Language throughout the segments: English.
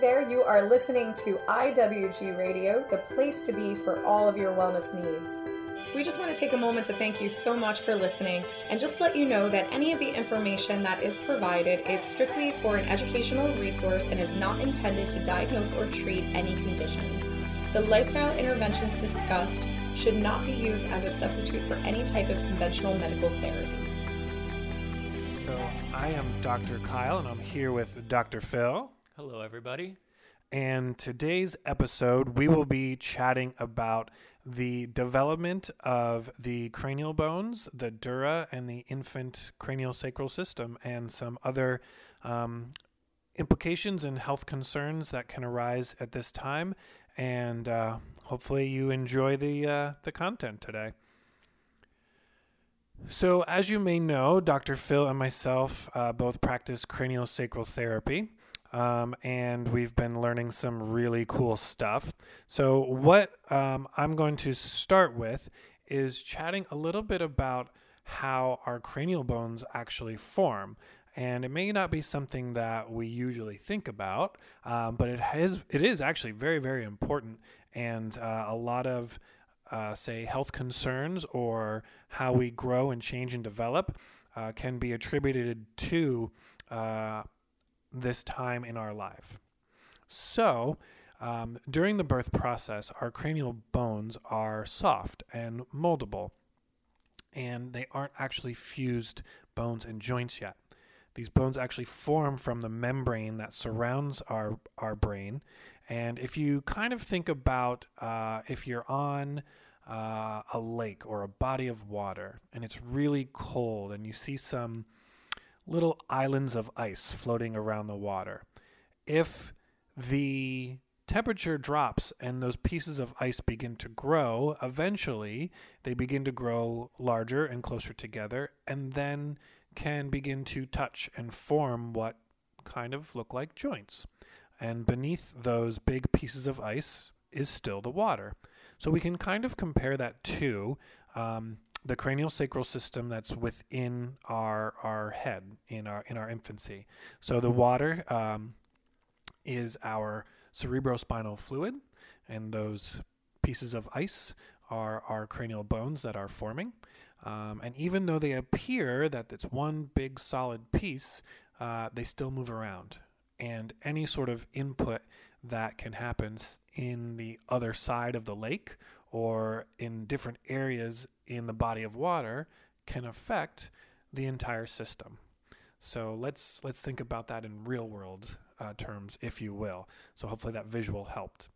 There, you are listening to IWG Radio, the place to be for all of your wellness needs. We just want to take a moment to thank you so much for listening and just let you know that any of the information that is provided is strictly for an educational resource and is not intended to diagnose or treat any conditions. The lifestyle interventions discussed should not be used as a substitute for any type of conventional medical therapy. So, I am Dr. Kyle and I'm here with Dr. Phil. Hello, everybody. And today's episode, we will be chatting about the development of the cranial bones, the dura, and the infant cranial sacral system, and some other um, implications and health concerns that can arise at this time. And uh, hopefully, you enjoy the uh, the content today. So, as you may know, Dr. Phil and myself uh, both practice cranial sacral therapy um, and we've been learning some really cool stuff. So, what um, I'm going to start with is chatting a little bit about how our cranial bones actually form. And it may not be something that we usually think about, um, but it has it is actually very very important, and uh, a lot of uh, say health concerns or how we grow and change and develop uh, can be attributed to uh, this time in our life. So, um, during the birth process, our cranial bones are soft and moldable, and they aren't actually fused bones and joints yet. These bones actually form from the membrane that surrounds our, our brain. And if you kind of think about uh, if you're on uh, a lake or a body of water and it's really cold and you see some little islands of ice floating around the water. If the temperature drops and those pieces of ice begin to grow, eventually they begin to grow larger and closer together and then can begin to touch and form what kind of look like joints. And beneath those big pieces of ice is still the water. So we can kind of compare that to um, the cranial sacral system that's within our our head in our in our infancy. So the water um, is our cerebrospinal fluid, and those pieces of ice are our cranial bones that are forming. Um, and even though they appear that it's one big solid piece, uh, they still move around. And any sort of input that can happen in the other side of the lake or in different areas in the body of water can affect the entire system. So let's let's think about that in real world uh, terms, if you will. So hopefully that visual helped.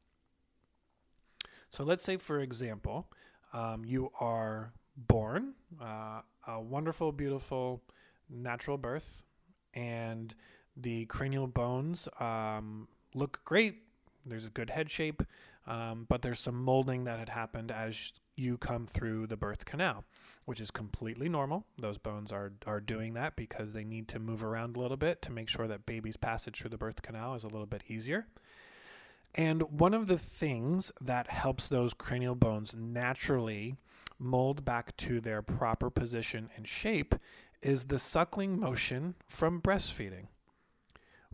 So let's say, for example, um, you are born uh, a wonderful, beautiful natural birth, and the cranial bones um, look great. There's a good head shape, um, but there's some molding that had happened as you come through the birth canal, which is completely normal. Those bones are, are doing that because they need to move around a little bit to make sure that baby's passage through the birth canal is a little bit easier. And one of the things that helps those cranial bones naturally mold back to their proper position and shape is the suckling motion from breastfeeding.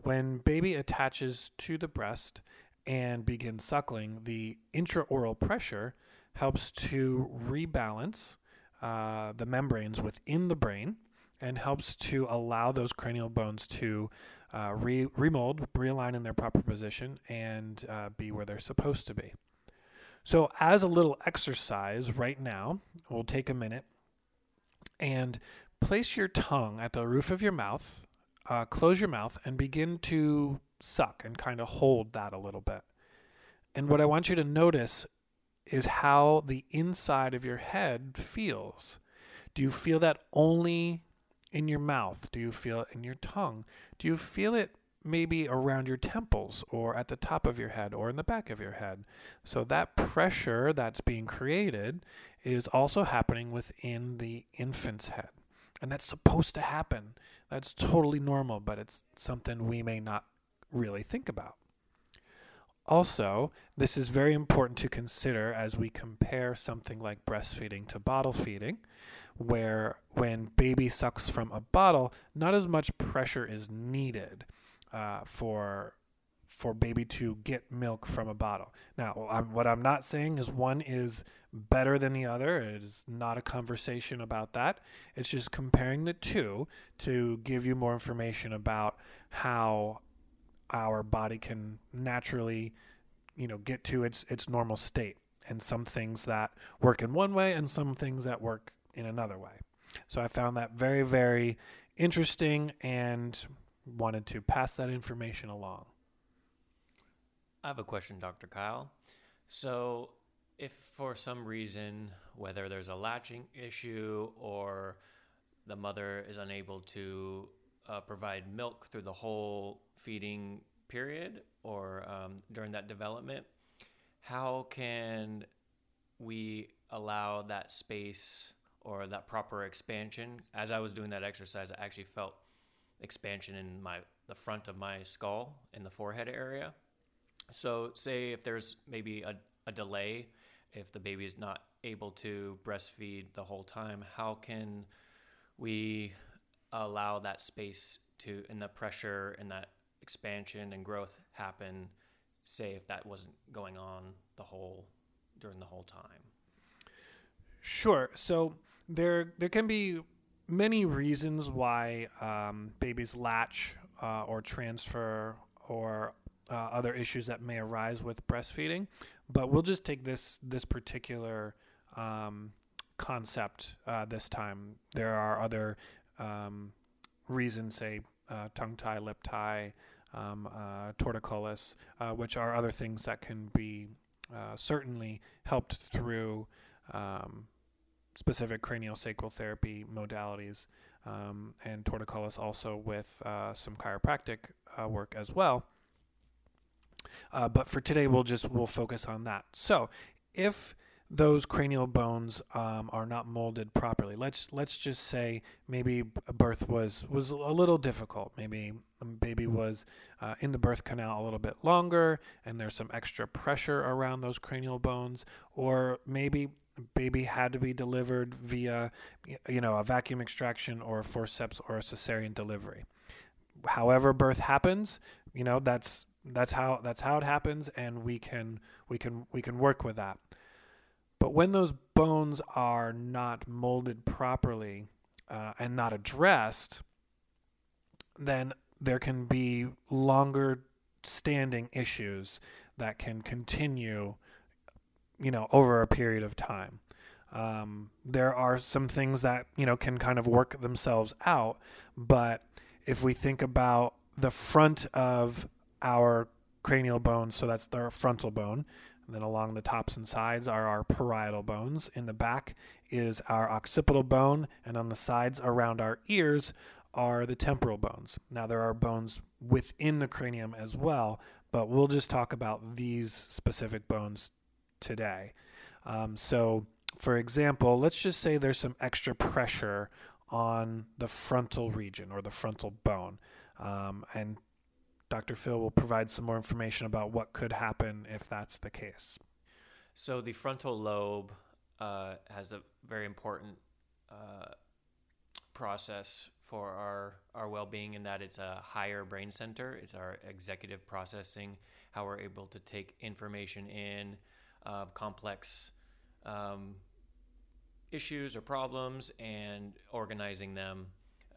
When baby attaches to the breast and begins suckling, the intraoral pressure helps to rebalance uh, the membranes within the brain and helps to allow those cranial bones to uh, re- remold, realign in their proper position, and uh, be where they're supposed to be. So, as a little exercise right now, we'll take a minute and place your tongue at the roof of your mouth, uh, close your mouth, and begin to suck and kind of hold that a little bit. And what I want you to notice is how the inside of your head feels. Do you feel that only in your mouth? Do you feel it in your tongue? Do you feel it maybe around your temples or at the top of your head or in the back of your head? So that pressure that's being created is also happening within the infant's head. And that's supposed to happen. That's totally normal, but it's something we may not really think about. Also, this is very important to consider as we compare something like breastfeeding to bottle feeding, where when baby sucks from a bottle, not as much pressure is needed uh, for for baby to get milk from a bottle. Now, I'm, what I'm not saying is one is better than the other. It is not a conversation about that. It's just comparing the two to give you more information about how our body can naturally, you know, get to its its normal state and some things that work in one way and some things that work in another way. So I found that very very interesting and wanted to pass that information along. I have a question, Dr. Kyle. So, if for some reason, whether there's a latching issue or the mother is unable to uh, provide milk through the whole feeding period or um, during that development, how can we allow that space or that proper expansion? As I was doing that exercise, I actually felt expansion in my the front of my skull in the forehead area. So, say if there's maybe a, a delay, if the baby is not able to breastfeed the whole time, how can we allow that space to, and the pressure and that expansion and growth happen, say if that wasn't going on the whole, during the whole time? Sure. So, there, there can be many reasons why um, babies latch uh, or transfer or uh, other issues that may arise with breastfeeding. But we'll just take this this particular um, concept uh, this time. There are other um, reasons, say uh, tongue tie, lip tie, um, uh, torticollis, uh, which are other things that can be uh, certainly helped through um, specific cranial sacral therapy modalities. Um, and torticollis also with some chiropractic work as well. Uh, but for today, we'll just we'll focus on that. So, if those cranial bones um, are not molded properly, let's let's just say maybe birth was was a little difficult. Maybe baby was uh, in the birth canal a little bit longer, and there's some extra pressure around those cranial bones, or maybe baby had to be delivered via you know a vacuum extraction or a forceps or a cesarean delivery. However birth happens you know that's that's how that's how it happens and we can we can we can work with that but when those bones are not molded properly uh, and not addressed then there can be longer standing issues that can continue you know over a period of time um, there are some things that you know can kind of work themselves out but if we think about the front of our cranial bones, so that's our frontal bone. Then along the tops and sides are our parietal bones. In the back is our occipital bone, and on the sides around our ears are the temporal bones. Now, there are bones within the cranium as well, but we'll just talk about these specific bones today. Um, so, for example, let's just say there's some extra pressure on the frontal region or the frontal bone. Um, and Dr. Phil will provide some more information about what could happen if that's the case. So, the frontal lobe uh, has a very important uh, process for our, our well being in that it's a higher brain center. It's our executive processing, how we're able to take information in, uh, complex um, issues or problems, and organizing them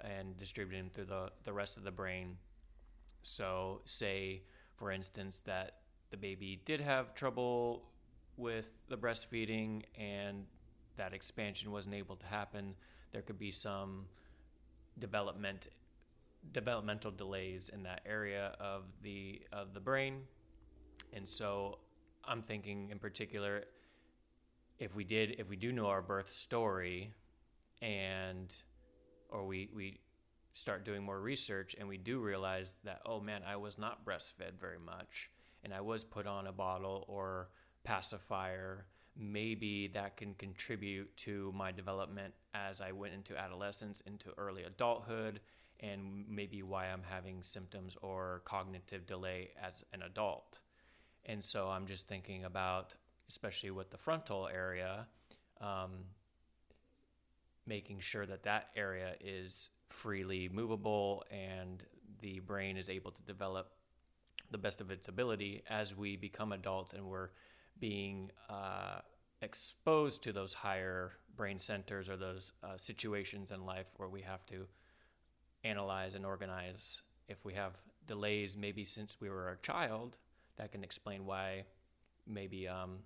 and distributing them through the, the rest of the brain so, say, for instance, that the baby did have trouble with the breastfeeding and that expansion wasn't able to happen, there could be some development developmental delays in that area of the of the brain. And so I'm thinking in particular if we did if we do know our birth story and or we we start doing more research and we do realize that oh man i was not breastfed very much and i was put on a bottle or pacifier. Maybe that can contribute to my development as i went into adolescence into early adulthood and maybe why i'm having symptoms or cognitive delay as an adult. And so i'm just thinking about especially with the frontal area um, making sure that that area is freely movable and the brain is able to develop the best of its ability as we become adults and we're being uh, exposed to those higher brain centers or those uh, situations in life where we have to analyze and organize. If we have delays, maybe since we were a child, that can explain why maybe um,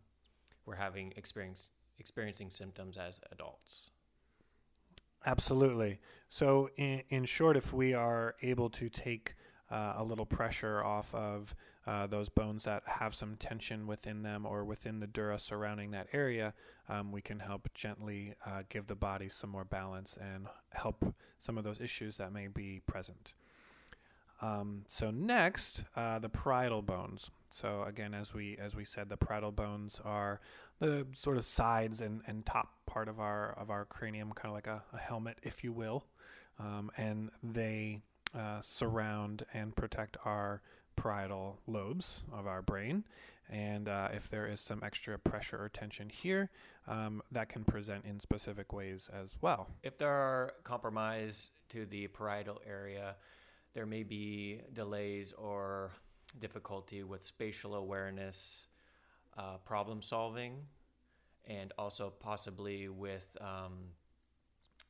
we're having experience experiencing symptoms as adults. Absolutely. So, in, in short, if we are able to take uh, a little pressure off of uh, those bones that have some tension within them or within the dura surrounding that area, um, we can help gently uh, give the body some more balance and help some of those issues that may be present. Um, so next, uh, the parietal bones. So again, as we as we said, the parietal bones are the sort of sides and, and top part of our of our cranium, kind of like a, a helmet, if you will, um, and they uh, surround and protect our parietal lobes of our brain. And uh, if there is some extra pressure or tension here, um, that can present in specific ways as well. If there are compromise to the parietal area, there may be delays or difficulty with spatial awareness, uh, problem solving, and also possibly with um,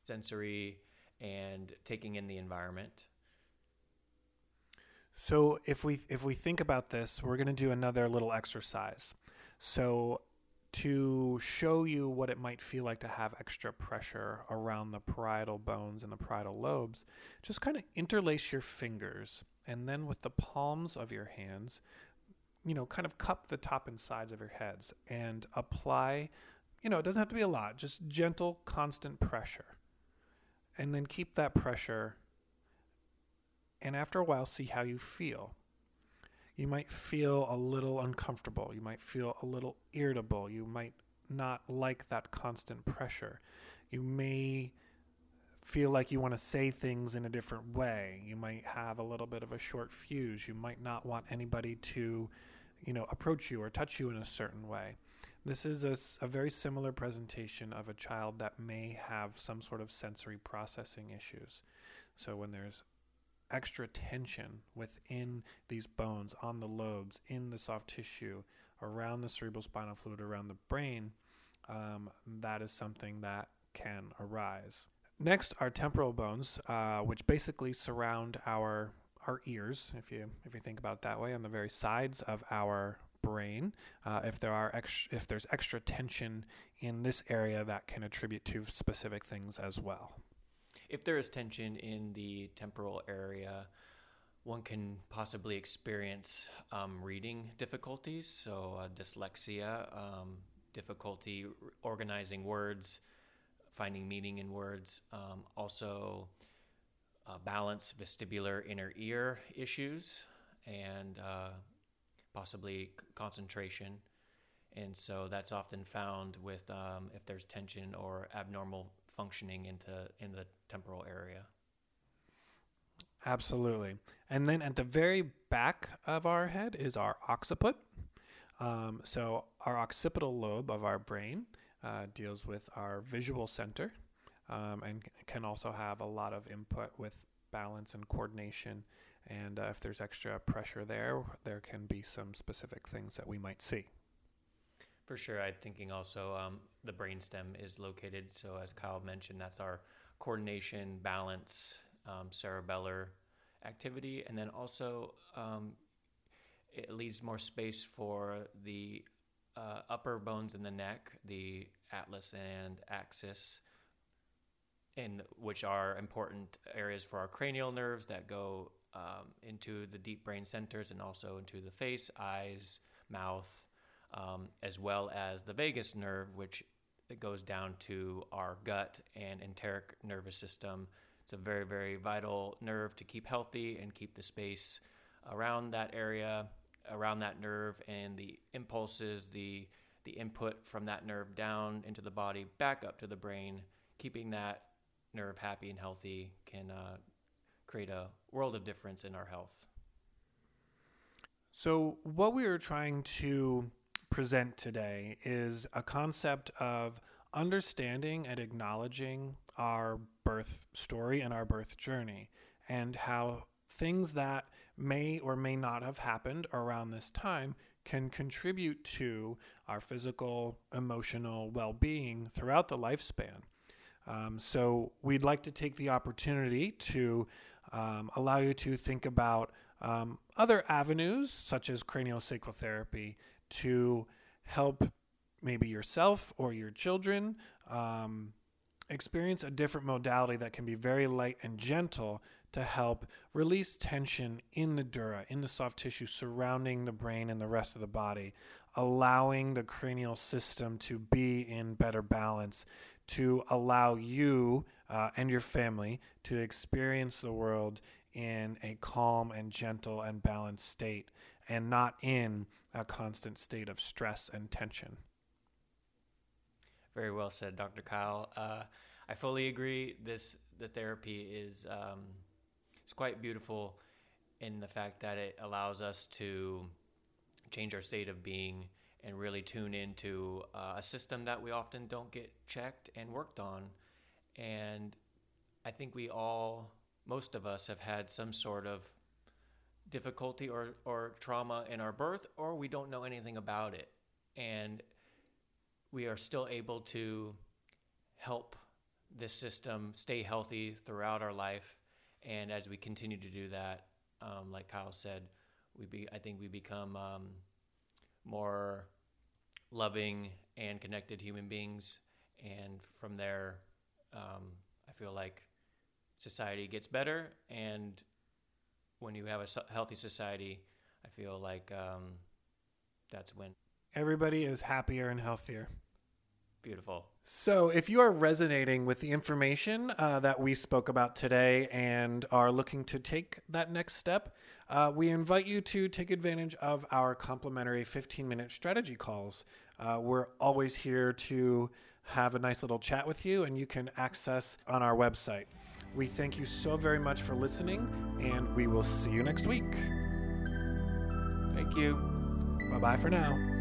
sensory and taking in the environment. So if we if we think about this, we're going to do another little exercise. So to show you what it might feel like to have extra pressure around the parietal bones and the parietal lobes, just kind of interlace your fingers and then with the palms of your hands, you know, kind of cup the top and sides of your heads and apply, you know, it doesn't have to be a lot, just gentle, constant pressure. And then keep that pressure and after a while, see how you feel. You might feel a little uncomfortable. You might feel a little irritable. You might not like that constant pressure. You may feel like you want to say things in a different way. You might have a little bit of a short fuse. You might not want anybody to, you know, approach you or touch you in a certain way. This is a, a very similar presentation of a child that may have some sort of sensory processing issues. So when there's extra tension within these bones, on the lobes, in the soft tissue, around the cerebral spinal fluid, around the brain, um, that is something that can arise. Next are temporal bones, uh, which basically surround our our ears, if you if you think about it that way, on the very sides of our brain. Uh, if there are ex- if there's extra tension in this area, that can attribute to specific things as well if there is tension in the temporal area, one can possibly experience um, reading difficulties, so uh, dyslexia, um, difficulty organizing words, finding meaning in words, um, also uh, balance, vestibular inner ear issues, and uh, possibly c- concentration. And so that's often found with um, if there's tension or abnormal functioning into in the temporal area. Absolutely. And then at the very back of our head is our occiput. Um, so our occipital lobe of our brain uh, deals with our visual center um, and can also have a lot of input with balance and coordination. And uh, if there's extra pressure there, there can be some specific things that we might see. For sure. I'm thinking also um, the brainstem is located. So, as Kyle mentioned, that's our coordination, balance, um, cerebellar activity. And then also, um, it leaves more space for the uh, upper bones in the neck, the atlas and axis, which are important areas for our cranial nerves that go um, into the deep brain centers and also into the face, eyes, mouth, um, as well as the vagus nerve, which goes down to our gut and enteric nervous system. It's a very, very vital nerve to keep healthy and keep the space around that area, around that nerve, and the impulses, the the input from that nerve down into the body, back up to the brain, keeping that nerve happy and healthy can uh, create a world of difference in our health. So, what we are trying to present today is a concept of understanding and acknowledging our birth story and our birth journey and how things that may or may not have happened around this time can contribute to our physical, emotional well being throughout the lifespan. Um, so, we'd like to take the opportunity to um, allow you to think about um, other avenues, such as craniosacral therapy, to help maybe yourself or your children um, experience a different modality that can be very light and gentle to help release tension in the dura, in the soft tissue surrounding the brain and the rest of the body, allowing the cranial system to be in better balance, to allow you uh, and your family to experience the world in a calm and gentle and balanced state and not in a constant state of stress and tension. Very well said, Dr. Kyle. Uh, I fully agree. This the therapy is um, it's quite beautiful in the fact that it allows us to change our state of being and really tune into uh, a system that we often don't get checked and worked on. And I think we all, most of us, have had some sort of difficulty or, or trauma in our birth, or we don't know anything about it. And we are still able to help this system stay healthy throughout our life. And as we continue to do that, um, like Kyle said, we be I think we become um, more loving and connected human beings. And from there, um, I feel like society gets better. And when you have a healthy society, I feel like um, that's when everybody is happier and healthier. Beautiful. So, if you are resonating with the information uh, that we spoke about today and are looking to take that next step, uh, we invite you to take advantage of our complimentary 15 minute strategy calls. Uh, we're always here to have a nice little chat with you, and you can access on our website. We thank you so very much for listening, and we will see you next week. Thank you. Bye bye for now.